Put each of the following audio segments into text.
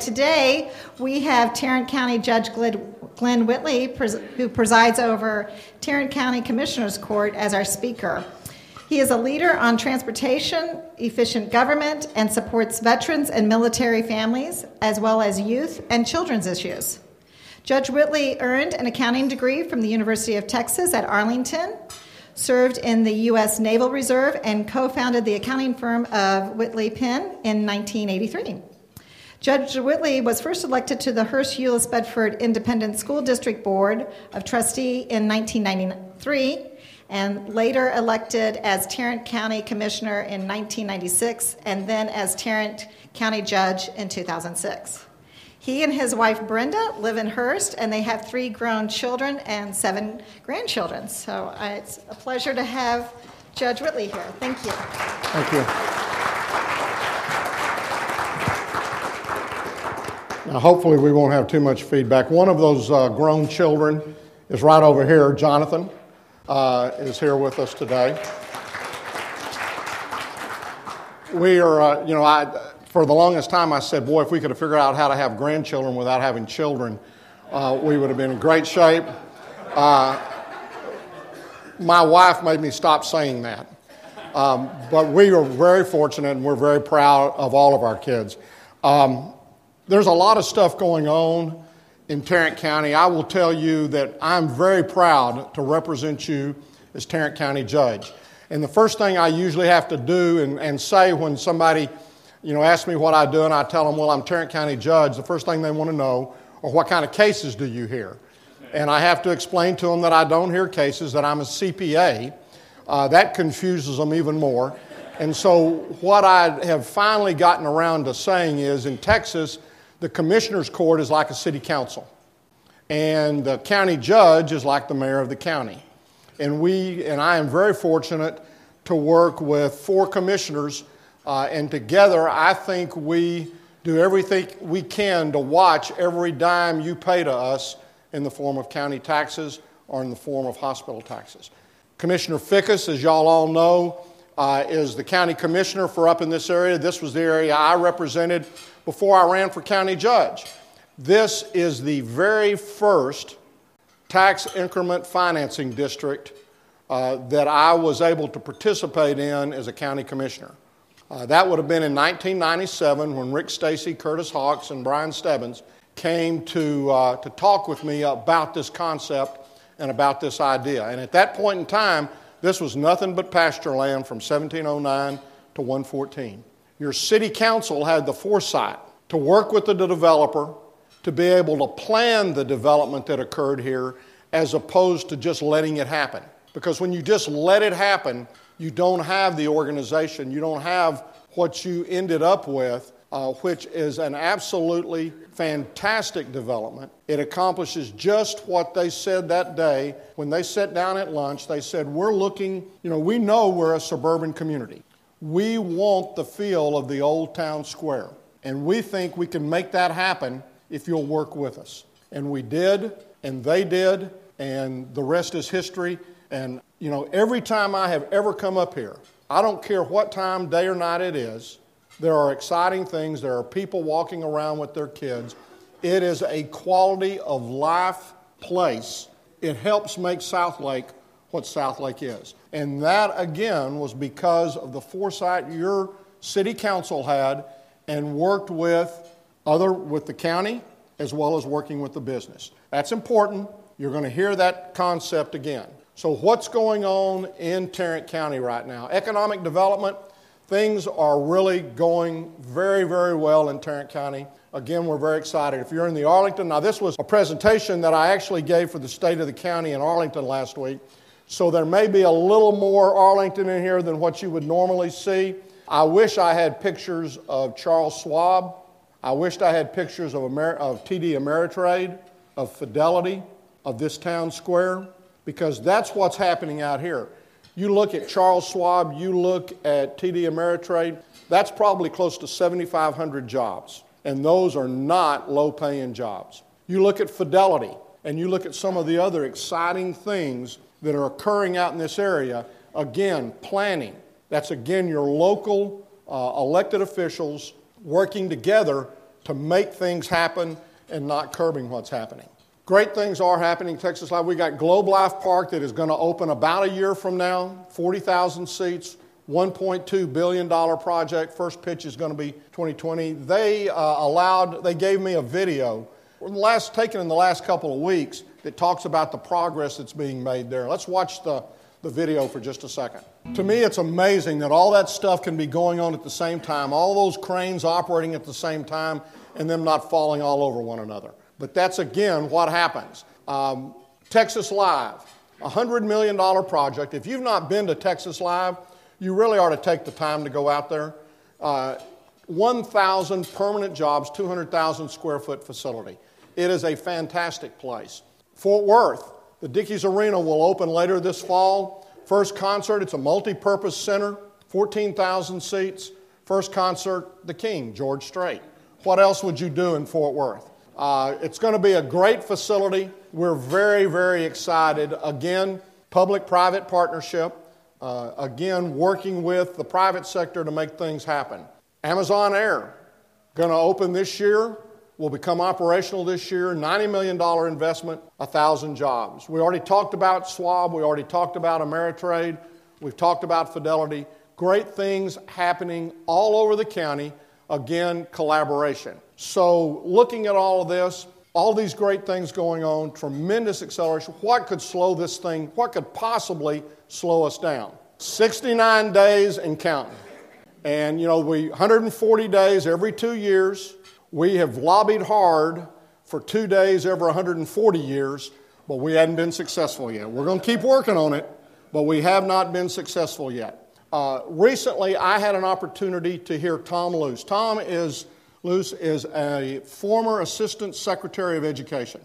Today, we have Tarrant County Judge Glen Whitley, who presides over Tarrant County Commissioners Court, as our speaker. He is a leader on transportation, efficient government, and supports veterans and military families, as well as youth and children's issues. Judge Whitley earned an accounting degree from the University of Texas at Arlington, served in the U.S. Naval Reserve, and co founded the accounting firm of Whitley Penn in 1983. Judge Whitley was first elected to the Hurst Euless Bedford Independent School District Board of Trustee in 1993 and later elected as Tarrant County Commissioner in 1996 and then as Tarrant County Judge in 2006. He and his wife Brenda live in Hurst and they have three grown children and seven grandchildren. So uh, it's a pleasure to have Judge Whitley here. Thank you. Thank you. Now, hopefully, we won't have too much feedback. One of those uh, grown children is right over here. Jonathan uh, is here with us today. We are, uh, you know, I, for the longest time I said, boy, if we could have figured out how to have grandchildren without having children, uh, we would have been in great shape. Uh, my wife made me stop saying that. Um, but we are very fortunate and we're very proud of all of our kids. Um, there's a lot of stuff going on in Tarrant County. I will tell you that I'm very proud to represent you as Tarrant County Judge. And the first thing I usually have to do and, and say when somebody, you know, asks me what I do and I tell them, well, I'm Tarrant County Judge, the first thing they want to know are what kind of cases do you hear? And I have to explain to them that I don't hear cases, that I'm a CPA. Uh, that confuses them even more. And so, what I have finally gotten around to saying is in Texas, the commissioner's court is like a city council, and the county judge is like the mayor of the county. And we, and I am very fortunate to work with four commissioners, uh, and together I think we do everything we can to watch every dime you pay to us in the form of county taxes or in the form of hospital taxes. Commissioner Fickes, as y'all all know, uh, is the county commissioner for up in this area. This was the area I represented before I ran for county judge. This is the very first tax increment financing district uh, that I was able to participate in as a county commissioner. Uh, that would have been in 1997 when Rick Stacy, Curtis Hawks, and Brian Stebbins came to, uh, to talk with me about this concept and about this idea. And at that point in time, this was nothing but pasture land from 1709 to 114. Your city council had the foresight to work with the developer to be able to plan the development that occurred here as opposed to just letting it happen. Because when you just let it happen, you don't have the organization, you don't have what you ended up with, uh, which is an absolutely fantastic development. It accomplishes just what they said that day when they sat down at lunch. They said, We're looking, you know, we know we're a suburban community. We want the feel of the old town square. And we think we can make that happen if you'll work with us. And we did, and they did, and the rest is history. And, you know, every time I have ever come up here, I don't care what time, day or night it is, there are exciting things. There are people walking around with their kids. It is a quality of life place. It helps make Southlake what Southlake is. And that, again, was because of the foresight your city council had and worked with other with the county as well as working with the business. That's important. You're going to hear that concept again. So, what's going on in Tarrant County right now? Economic development, things are really going very, very well in Tarrant County. Again, we're very excited. If you're in the Arlington, now this was a presentation that I actually gave for the state of the county in Arlington last week. So there may be a little more Arlington in here than what you would normally see. I wish I had pictures of Charles Schwab. I wished I had pictures of, Amer- of TD Ameritrade, of Fidelity, of this town square, because that's what's happening out here. You look at Charles Schwab, you look at TD Ameritrade, that's probably close to 7,500 jobs, and those are not low paying jobs. You look at Fidelity, and you look at some of the other exciting things that are occurring out in this area. Again, planning, that's again your local uh, elected officials working together to make things happen and not curbing what's happening. Great things are happening in Texas Live. We got Globe Life Park that is going to open about a year from now, 40,000 seats, $1.2 billion project. First pitch is going to be 2020. They uh, allowed, they gave me a video last, taken in the last couple of weeks that talks about the progress that's being made there. Let's watch the, the video for just a second. To me, it's amazing that all that stuff can be going on at the same time, all those cranes operating at the same time, and them not falling all over one another. But that's again what happens. Um, Texas Live, a $100 million project. If you've not been to Texas Live, you really ought to take the time to go out there. Uh, 1,000 permanent jobs, 200,000 square foot facility. It is a fantastic place. Fort Worth, the Dickies Arena will open later this fall. First concert, it's a multi purpose center, 14,000 seats. First concert, The King, George Strait. What else would you do in Fort Worth? Uh, it's going to be a great facility. We're very, very excited. Again, public private partnership. Uh, again, working with the private sector to make things happen. Amazon Air, going to open this year, will become operational this year. $90 million investment, 1,000 jobs. We already talked about Schwab, we already talked about Ameritrade, we've talked about Fidelity. Great things happening all over the county. Again, collaboration. So, looking at all of this, all these great things going on, tremendous acceleration. What could slow this thing? What could possibly slow us down? 69 days and counting. And you know, we 140 days every two years. We have lobbied hard for two days every 140 years, but we hadn't been successful yet. We're going to keep working on it, but we have not been successful yet. Uh, recently, I had an opportunity to hear Tom Luce. Tom is Luce is a former Assistant Secretary of Education,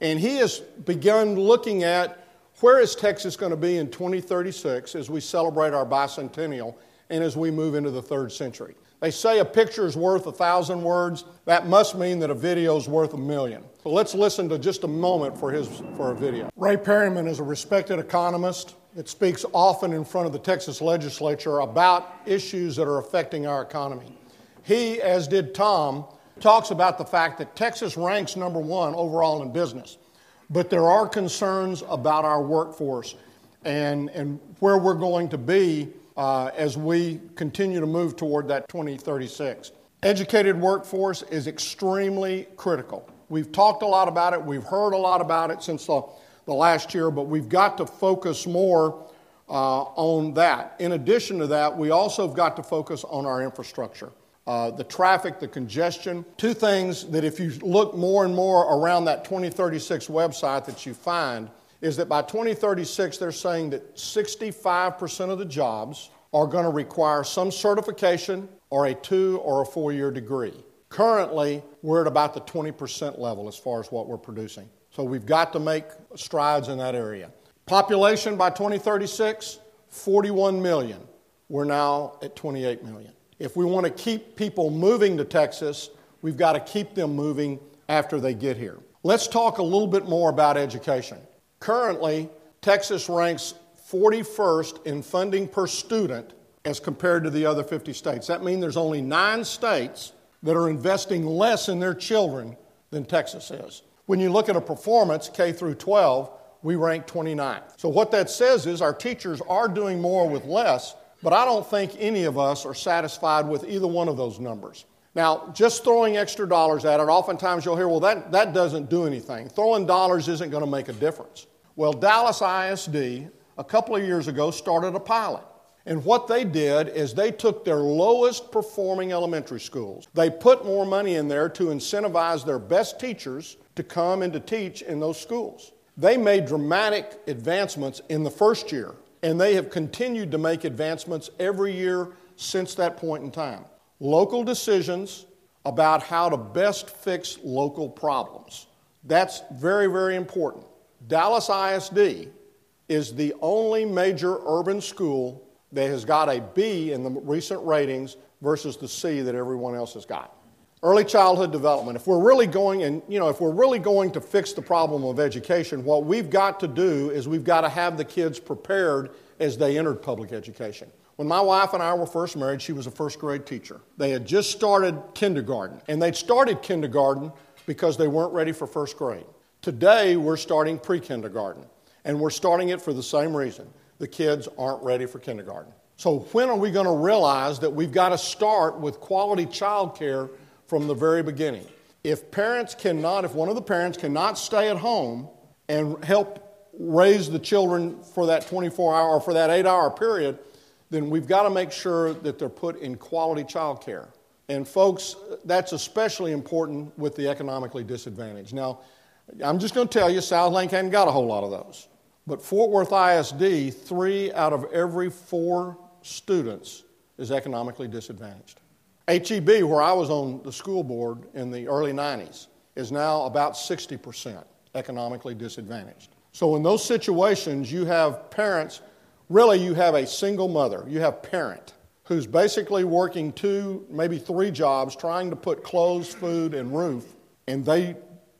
and he has begun looking at where is Texas going to be in 2036 as we celebrate our bicentennial and as we move into the third century. They say a picture is worth a thousand words. That must mean that a video is worth a million. So let's listen to just a moment for, his, for a video. Ray Perryman is a respected economist that speaks often in front of the Texas legislature about issues that are affecting our economy. He, as did Tom, talks about the fact that Texas ranks number one overall in business. But there are concerns about our workforce and, and where we're going to be uh, as we continue to move toward that 2036. Educated workforce is extremely critical. We've talked a lot about it, we've heard a lot about it since the, the last year, but we've got to focus more uh, on that. In addition to that, we also have got to focus on our infrastructure uh, the traffic, the congestion. Two things that, if you look more and more around that 2036 website, that you find is that by 2036, they're saying that 65% of the jobs are going to require some certification or a two or a four year degree. Currently, we're at about the 20% level as far as what we're producing. So we've got to make strides in that area. Population by 2036, 41 million. We're now at 28 million. If we want to keep people moving to Texas, we've got to keep them moving after they get here. Let's talk a little bit more about education. Currently, Texas ranks 41st in funding per student as compared to the other 50 states. That means there's only nine states that are investing less in their children than Texas is. When you look at a performance, K through 12, we rank 29. So, what that says is our teachers are doing more with less, but I don't think any of us are satisfied with either one of those numbers. Now, just throwing extra dollars at it, oftentimes you'll hear, well, that, that doesn't do anything. Throwing dollars isn't going to make a difference. Well, Dallas ISD, a couple of years ago, started a pilot. And what they did is they took their lowest performing elementary schools. They put more money in there to incentivize their best teachers to come and to teach in those schools. They made dramatic advancements in the first year and they have continued to make advancements every year since that point in time. Local decisions about how to best fix local problems. That's very, very important. Dallas ISD is the only major urban school that has got a B in the recent ratings versus the C that everyone else has got. Early childhood development. If we're really going and you know, if we're really going to fix the problem of education, what we've got to do is we've got to have the kids prepared as they entered public education. When my wife and I were first married, she was a first grade teacher. They had just started kindergarten, and they'd started kindergarten because they weren't ready for first grade. Today, we're starting pre kindergarten, and we're starting it for the same reason the kids aren't ready for kindergarten. So, when are we going to realize that we've got to start with quality child care from the very beginning? If parents cannot, if one of the parents cannot stay at home and help raise the children for that 24 hour or for that eight hour period, then we've got to make sure that they're put in quality child care. And, folks, that's especially important with the economically disadvantaged. Now, I'm just going to tell you, Southlake hadn't got a whole lot of those. But Fort Worth ISD, three out of every four students is economically disadvantaged. HEB, where I was on the school board in the early 90s, is now about 60% economically disadvantaged. So, in those situations, you have parents, really, you have a single mother, you have parent who's basically working two, maybe three jobs, trying to put clothes, food, and roof, and they,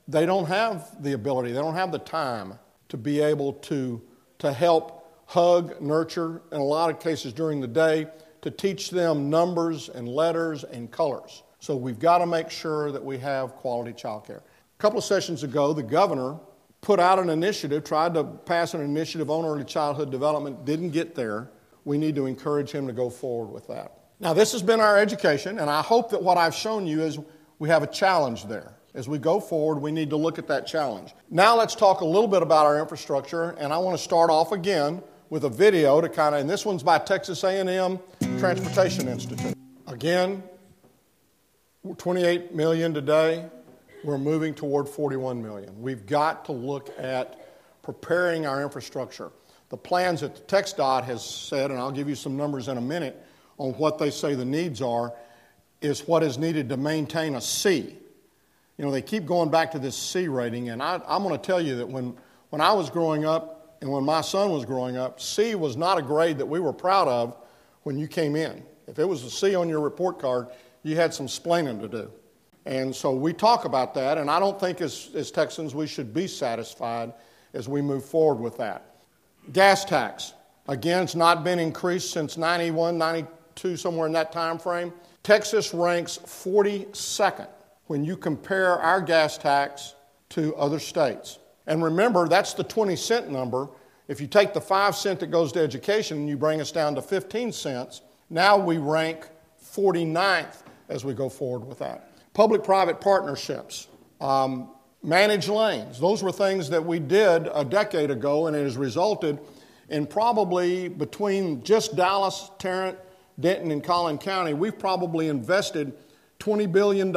they don't have the ability, they don't have the time to be able to, to help hug, nurture, in a lot of cases during the day, to teach them numbers and letters and colors. So we've got to make sure that we have quality child care. A couple of sessions ago, the governor put out an initiative, tried to pass an initiative on early childhood development, didn't get there. We need to encourage him to go forward with that. Now, this has been our education, and I hope that what I've shown you is we have a challenge there. As we go forward, we need to look at that challenge. Now let's talk a little bit about our infrastructure, and I want to start off again with a video to kind of, and this one's by Texas A&M Transportation Institute. Again, 28 million today. We're moving toward 41 million. We've got to look at preparing our infrastructure. The plans that the TxDOT has said, and I'll give you some numbers in a minute on what they say the needs are, is what is needed to maintain a C you know, they keep going back to this C rating, and I, am going to tell you that when, when I was growing up and when my son was growing up, C was not a grade that we were proud of when you came in. If it was a C on your report card, you had some splaining to do. And so we talk about that, and I don't think as, as Texans we should be satisfied as we move forward with that. Gas tax. Again, it's not been increased since 91, 92, somewhere in that time frame. Texas ranks 42nd when you compare our gas tax to other states. And remember, that's the 20 cent number. If you take the 5 cent that goes to education and you bring us down to 15 cents, now we rank 49th as we go forward with that. Public private partnerships, um, managed lanes, those were things that we did a decade ago, and it has resulted in probably between just Dallas, Tarrant, Denton, and Collin County, we've probably invested $20 billion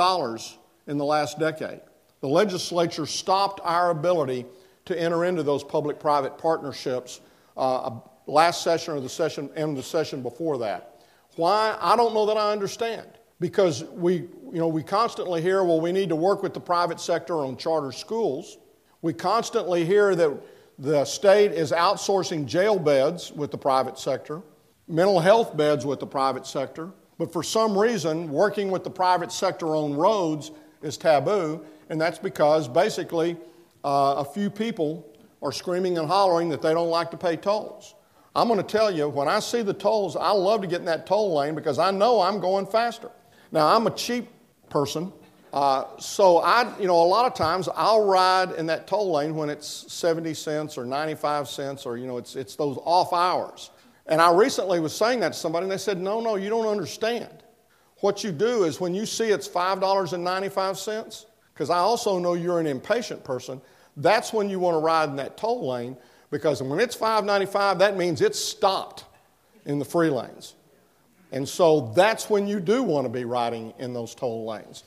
in the last decade. The legislature stopped our ability to enter into those public private partnerships uh, last session or the session and the session before that. Why? I don't know that I understand. Because we, you know, we constantly hear, well, we need to work with the private sector on charter schools. We constantly hear that the state is outsourcing jail beds with the private sector, mental health beds with the private sector. But for some reason, working with the private sector on roads is taboo, and that's because basically uh, a few people are screaming and hollering that they don't like to pay tolls. I'm going to tell you, when I see the tolls, I love to get in that toll lane because I know I'm going faster. Now, I'm a cheap person, uh, so I, you know, a lot of times I'll ride in that toll lane when it's 70 cents or 95 cents or, you know, it's, it's those off hours. And I recently was saying that to somebody, and they said, no, no, you don't understand. What you do is when you see it's $5.95, because I also know you're an impatient person, that's when you want to ride in that toll lane because when it's $5.95, that means it's stopped in the free lanes. And so that's when you do want to be riding in those toll lanes.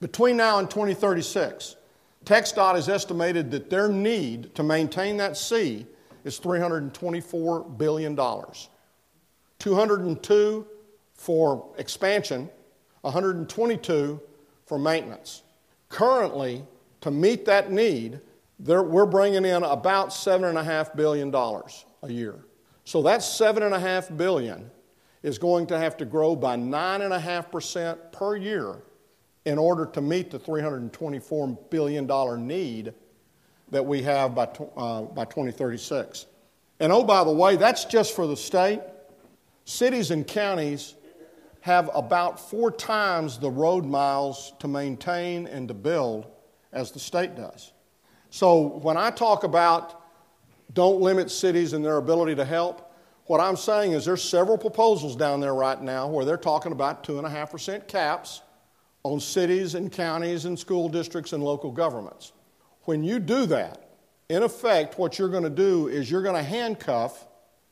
Between now and 2036, TxDOT has estimated that their need to maintain that C is $324 billion. 202 for expansion, 122 for maintenance. Currently, to meet that need, we're bringing in about $7.5 billion a year. So that 7.5 billion is going to have to grow by 9.5% per year in order to meet the $324 billion need that we have by, uh, by 2036. And oh, by the way, that's just for the state. Cities and counties have about four times the road miles to maintain and to build as the state does. So when I talk about don't limit cities and their ability to help, what I'm saying is there's several proposals down there right now where they're talking about 2.5% caps on cities and counties and school districts and local governments. When you do that, in effect, what you're going to do is you're going to handcuff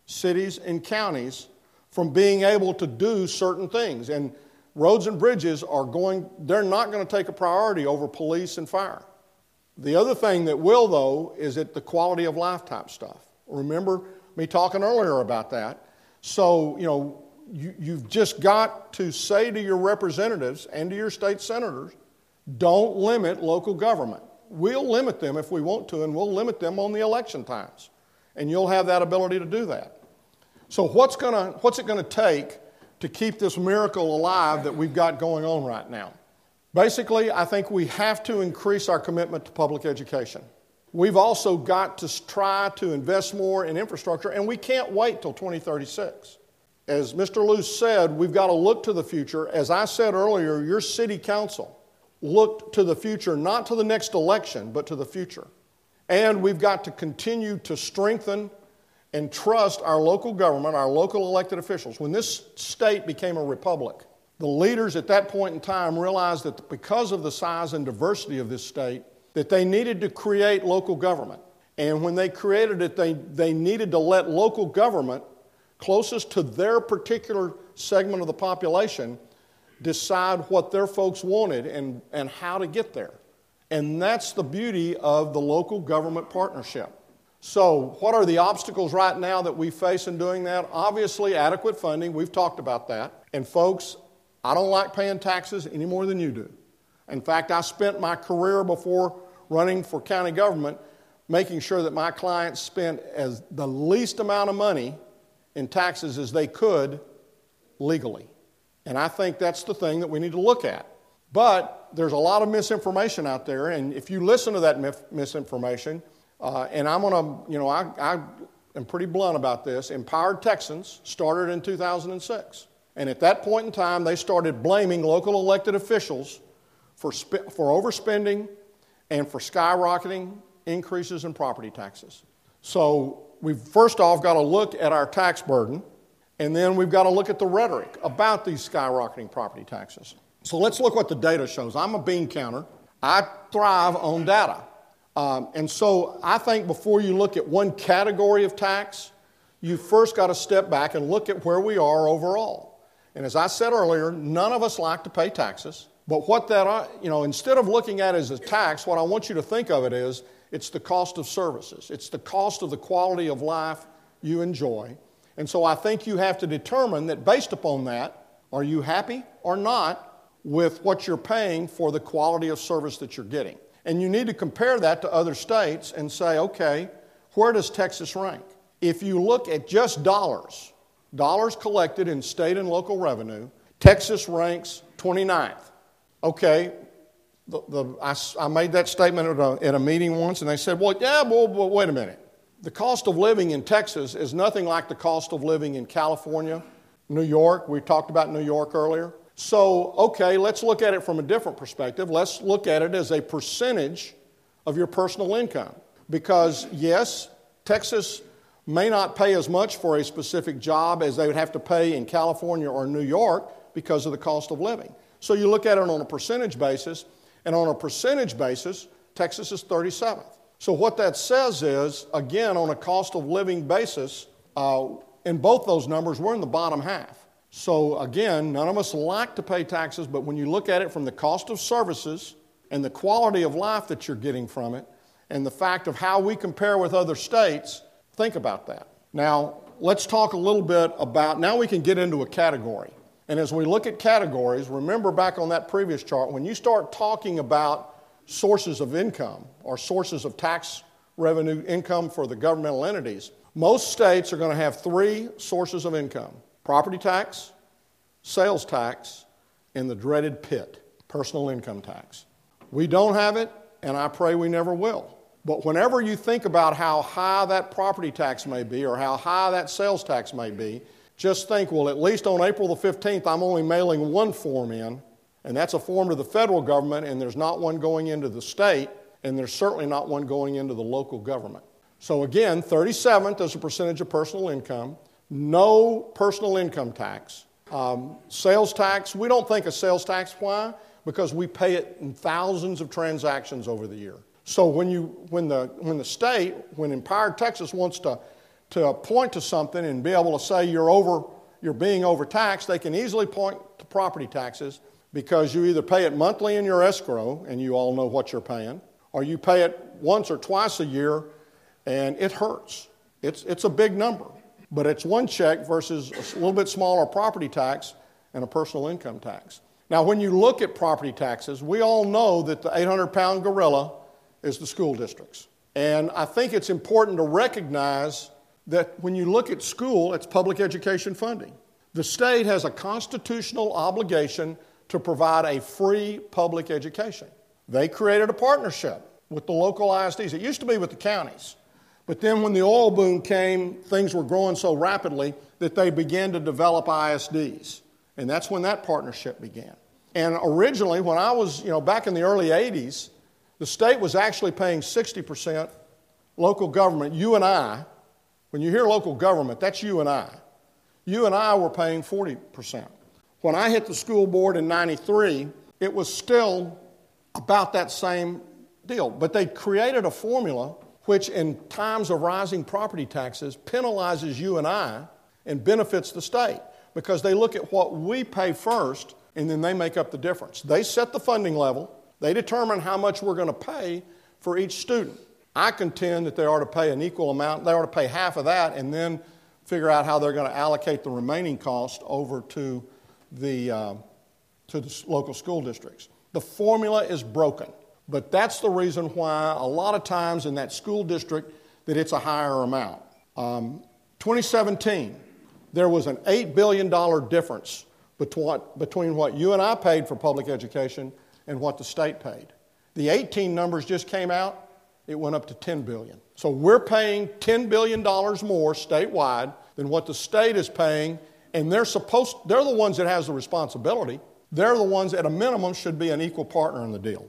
cities and counties from being able to do certain things. And roads and bridges are going, they're not going to take a priority over police and fire. The other thing that will, though, is at the quality of life type stuff. Remember me talking earlier about that. So, you know, you, you've just got to say to your representatives and to your state senators don't limit local government. We'll limit them if we want to, and we'll limit them on the election times. And you'll have that ability to do that. So, what's, gonna, what's it going to take to keep this miracle alive that we've got going on right now? Basically, I think we have to increase our commitment to public education. We've also got to try to invest more in infrastructure, and we can't wait till 2036. As Mr. Luce said, we've got to look to the future. As I said earlier, your city council looked to the future, not to the next election, but to the future. And we've got to continue to strengthen and trust our local government, our local elected officials. When this state became a republic, the leaders at that point in time realized that because of the size and diversity of this state, that they needed to create local government. And when they created it, they, they needed to let local government closest to their particular segment of the population decide what their folks wanted and, and how to get there. And that's the beauty of the local government partnership. So, what are the obstacles right now that we face in doing that? Obviously, adequate funding. We've talked about that. And, folks, I don't like paying taxes any more than you do. In fact, I spent my career before running for county government making sure that my clients spent as the least amount of money in taxes as they could legally. And I think that's the thing that we need to look at. But there's a lot of misinformation out there, and if you listen to that misinformation, uh, and I'm to, you know, I, I am pretty blunt about this. Empowered Texans started in 2006. And at that point in time, they started blaming local elected officials for, for overspending and for skyrocketing increases in property taxes. So we've first off got to look at our tax burden, and then we've got to look at the rhetoric about these skyrocketing property taxes. So let's look what the data shows. I'm a bean counter. I thrive on data. Um, and so I think before you look at one category of tax, you first got to step back and look at where we are overall. And as I said earlier, none of us like to pay taxes. But what that, uh, you know, instead of looking at it as a tax, what I want you to think of it is it's the cost of services, it's the cost of the quality of life you enjoy. And so I think you have to determine that based upon that, are you happy or not with what you're paying for the quality of service that you're getting? And you need to compare that to other states and say, okay, where does Texas rank? If you look at just dollars, dollars collected in state and local revenue, Texas ranks 29th. Okay, the, the, I, I, made that statement at a, at a, meeting once, and they said, Well, yeah, well, well, wait a minute. The cost of living in Texas is nothing like the cost of living in California, New York. We talked about New York earlier. So, okay, let's look at it from a different perspective. Let's look at it as a percentage of your personal income. Because, yes, Texas may not pay as much for a specific job as they would have to pay in California or New York because of the cost of living. So you look at it on a percentage basis, and on a percentage basis, Texas is 37th. So what that says is, again, on a cost of living basis, uh, in both those numbers, we're in the bottom half. So again, none of us like to pay taxes, but when you look at it from the cost of services and the quality of life that you're getting from it, and the fact of how we compare with other states, think about that. Now, let's talk a little bit about, now we can get into a category. And as we look at categories, remember back on that previous chart, when you start talking about sources of income or sources of tax revenue income for the governmental entities, most states are going to have three sources of income property tax, sales tax, and the dreaded PIT, personal income tax. We don't have it, and I pray we never will. But whenever you think about how high that property tax may be or how high that sales tax may be, just think, well, at least on April the 15th, I'm only mailing one form in, and that's a form to the federal government, and there's not one going into the state, and there's certainly not one going into the local government. So again, 37th as a percentage of personal income, no personal income tax. Um, sales tax, we don't think of sales tax. Why? Because we pay it in thousands of transactions over the year. So when, you, when, the, when the state, when Empowered Texas wants to to point to something and be able to say you're over you're being overtaxed, they can easily point to property taxes because you either pay it monthly in your escrow and you all know what you're paying, or you pay it once or twice a year and it hurts. It's, it's a big number, but it's one check versus a little bit smaller property tax and a personal income tax. Now, when you look at property taxes, we all know that the 800 pound gorilla is the school districts. And I think it's important to recognize that when you look at school, it's public education funding. The state has a constitutional obligation to provide a free public education. They created a partnership with the local ISDs. It used to be with the counties. But then when the oil boom came, things were growing so rapidly that they began to develop ISDs. And that's when that partnership began. And originally, when I was, you know, back in the early 80s, the state was actually paying 60% local government, you and I, when you hear local government, that's you and I. You and I were paying 40%. When I hit the school board in 93, it was still about that same deal. But they created a formula which, in times of rising property taxes, penalizes you and I and benefits the state because they look at what we pay first and then they make up the difference. They set the funding level, they determine how much we're going to pay for each student. I contend that they ought to pay an equal amount. They ought to pay half of that and then figure out how they're going to allocate the remaining cost over to the, uh, to the local school districts. The formula is broken, but that's the reason why a lot of times in that school district that it's a higher amount. Um, 2017, there was an $8 billion difference between, between what you and I paid for public education and what the state paid. The 18 numbers just came out it went up to 10 billion. So we're paying 10 billion dollars more statewide than what the state is paying, and they're supposed they're the ones that has the responsibility. They're the ones at a minimum should be an equal partner in the deal.